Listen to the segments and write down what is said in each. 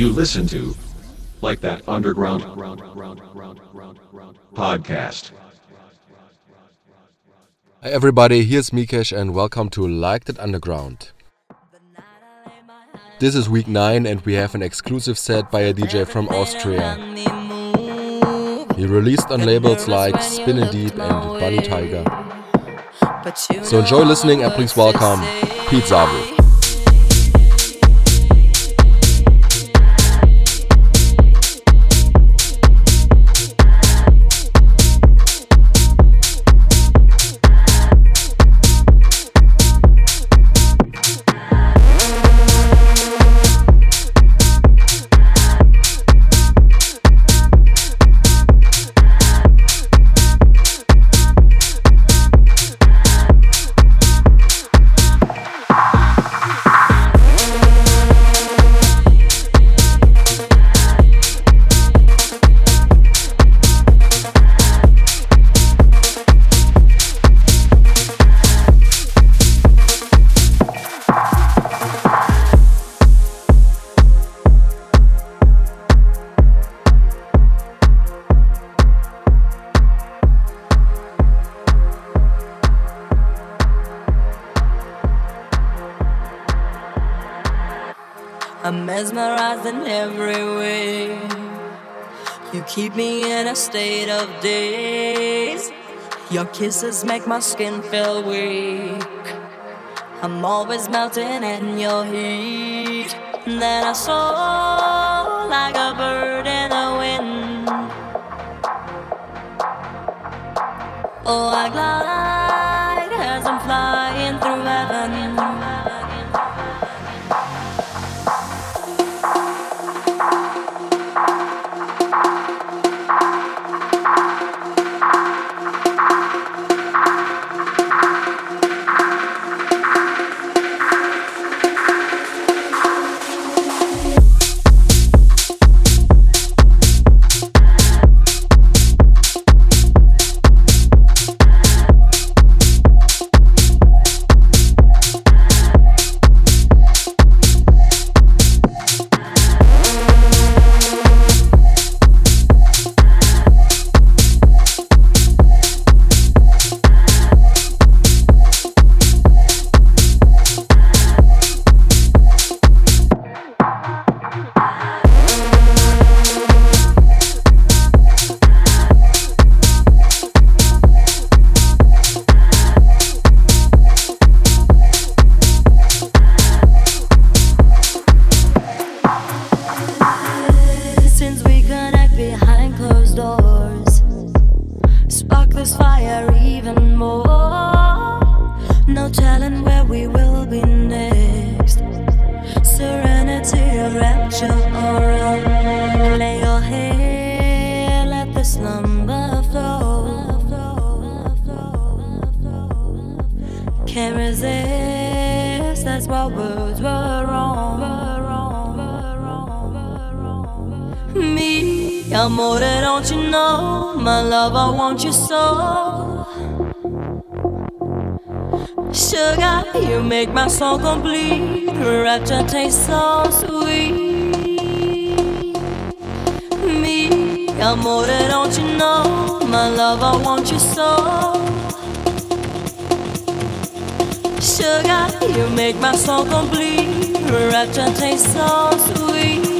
you listen to, like that underground podcast. Hi everybody, here's Mikesh and welcome to Like That Underground. This is week 9 and we have an exclusive set by a DJ from Austria. He released on labels like Spinnin' Deep and Bunny Tiger. So enjoy listening and please welcome Pete Sabo. State of daze. Your kisses make my skin feel weak. I'm always melting in your heat. And Then I soar like a bird in the wind. Oh, I glide Sugar, you make my soul complete. Rapture tastes so sweet. Me, amore, don't you know? My love, I want you so. Sugar, you make my soul complete. Rapture tastes so sweet.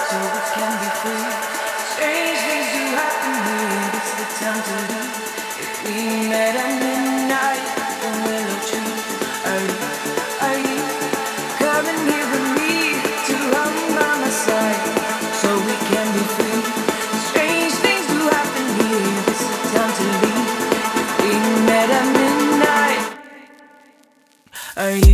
Are you,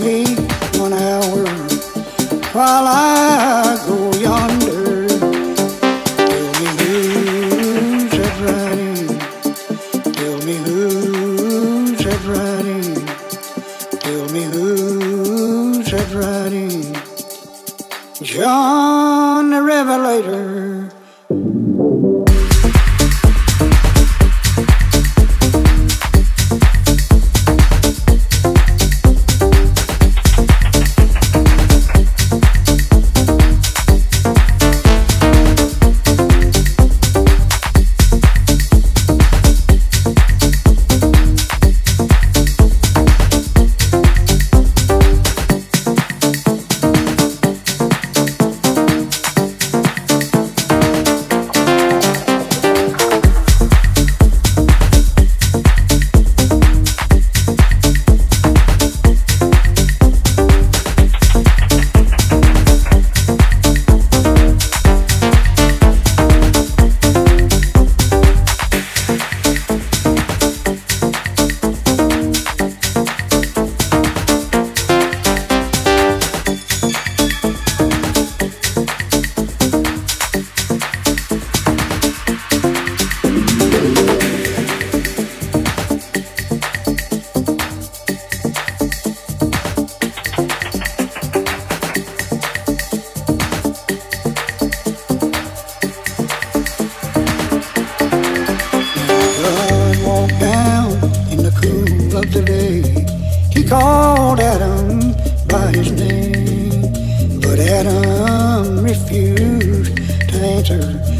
me one hour while I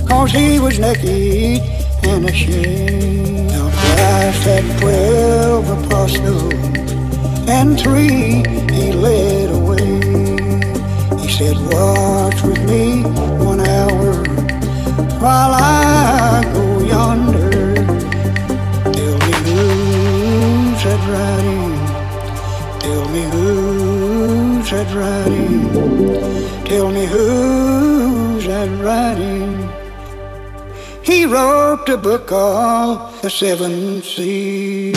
cause he was naked and ashamed. Now Christ had twelve apostles, and three he led away. He said, watch with me one hour while I go yonder. Tell me who's that riding? Tell me who's that riding? Tell me who's that riding? wrote a book called the seven seas.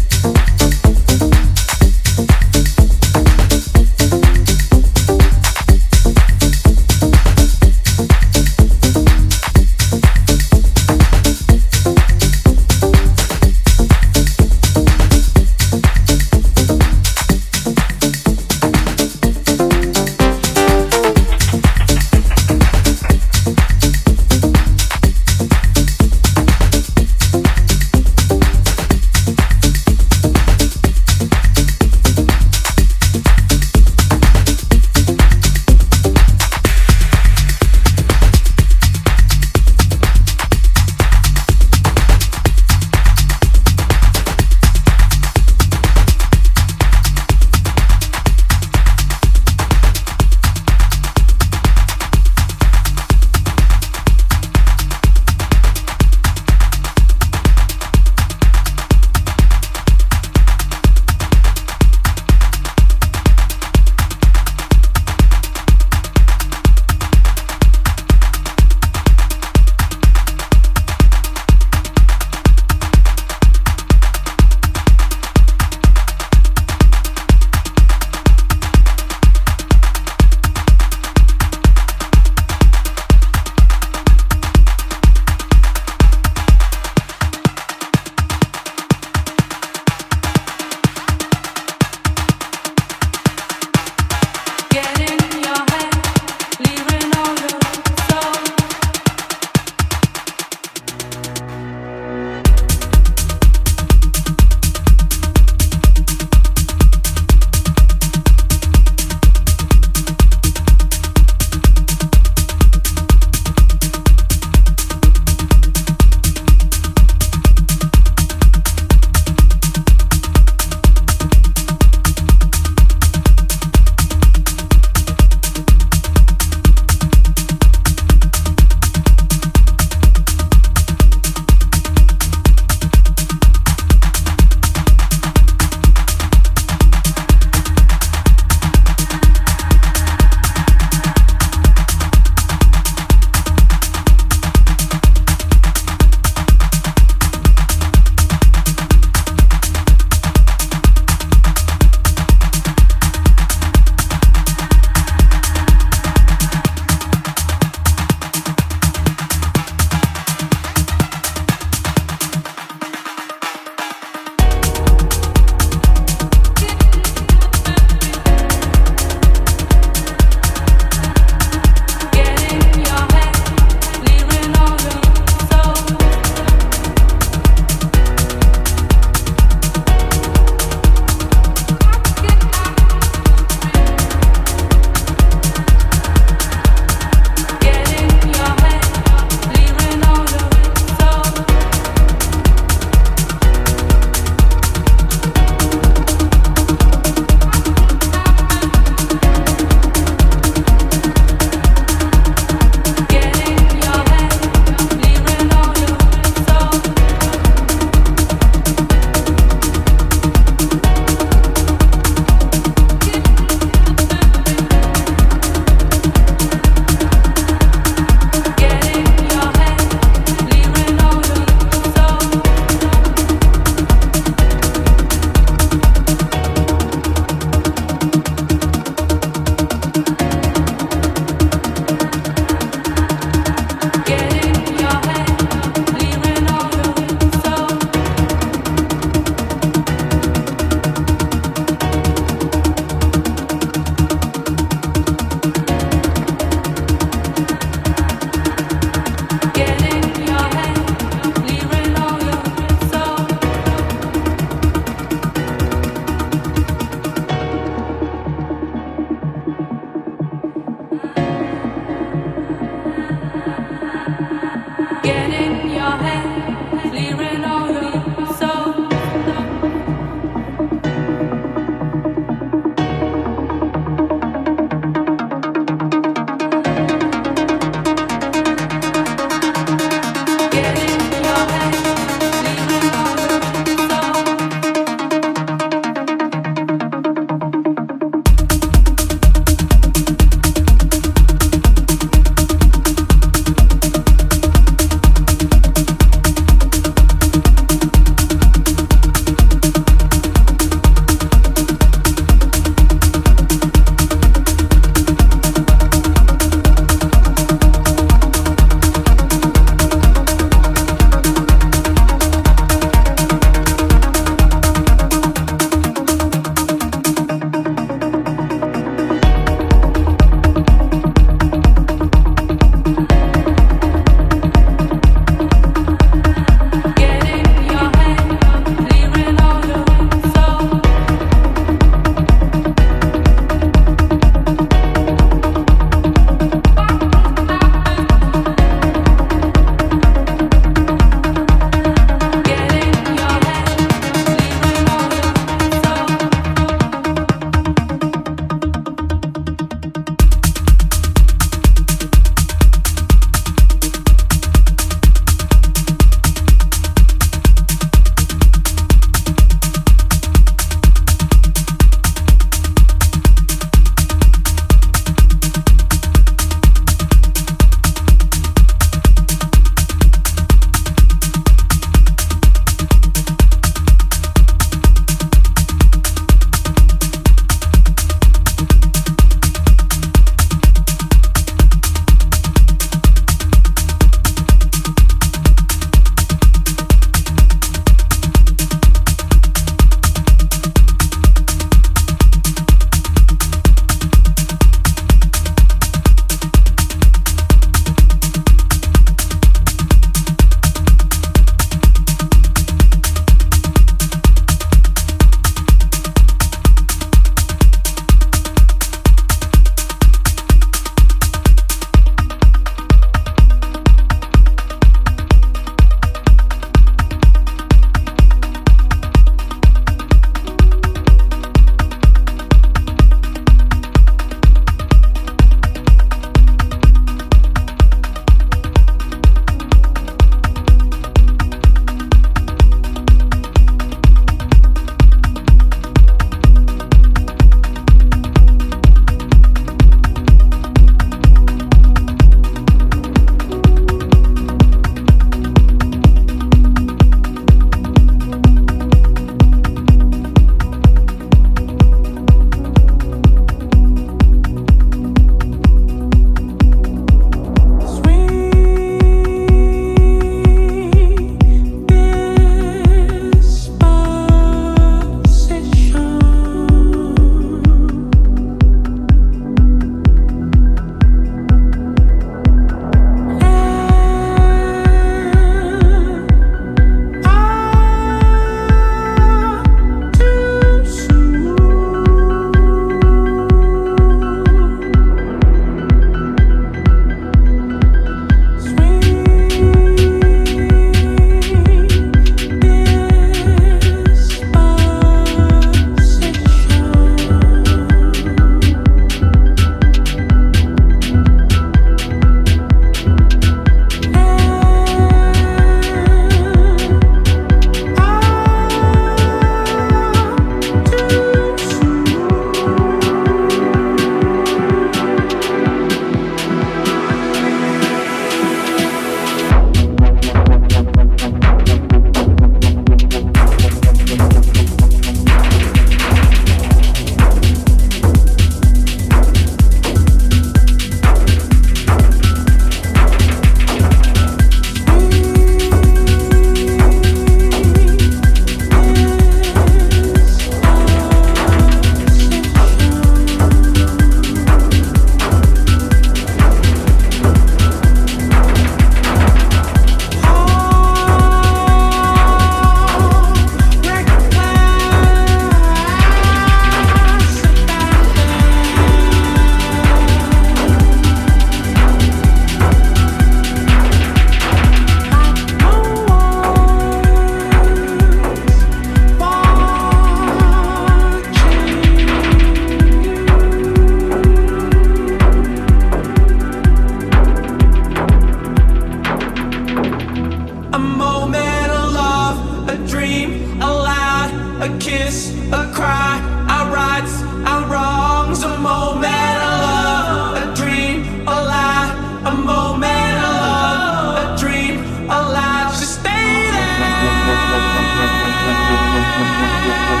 Thank you.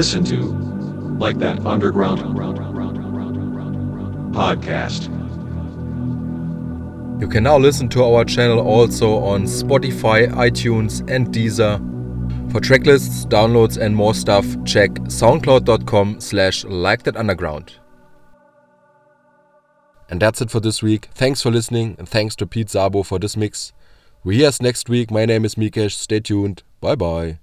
Listen to, like that underground podcast. You can now listen to our channel also on Spotify, iTunes, and Deezer. For tracklists, downloads, and more stuff, check soundcloud.com slash like that underground. And that's it for this week. Thanks for listening, and thanks to Pete Sabo for this mix. We hear us next week. My name is Mikesh. Stay tuned. Bye bye.